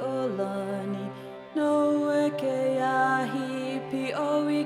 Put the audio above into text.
olani lani No eke ke ahi pi o i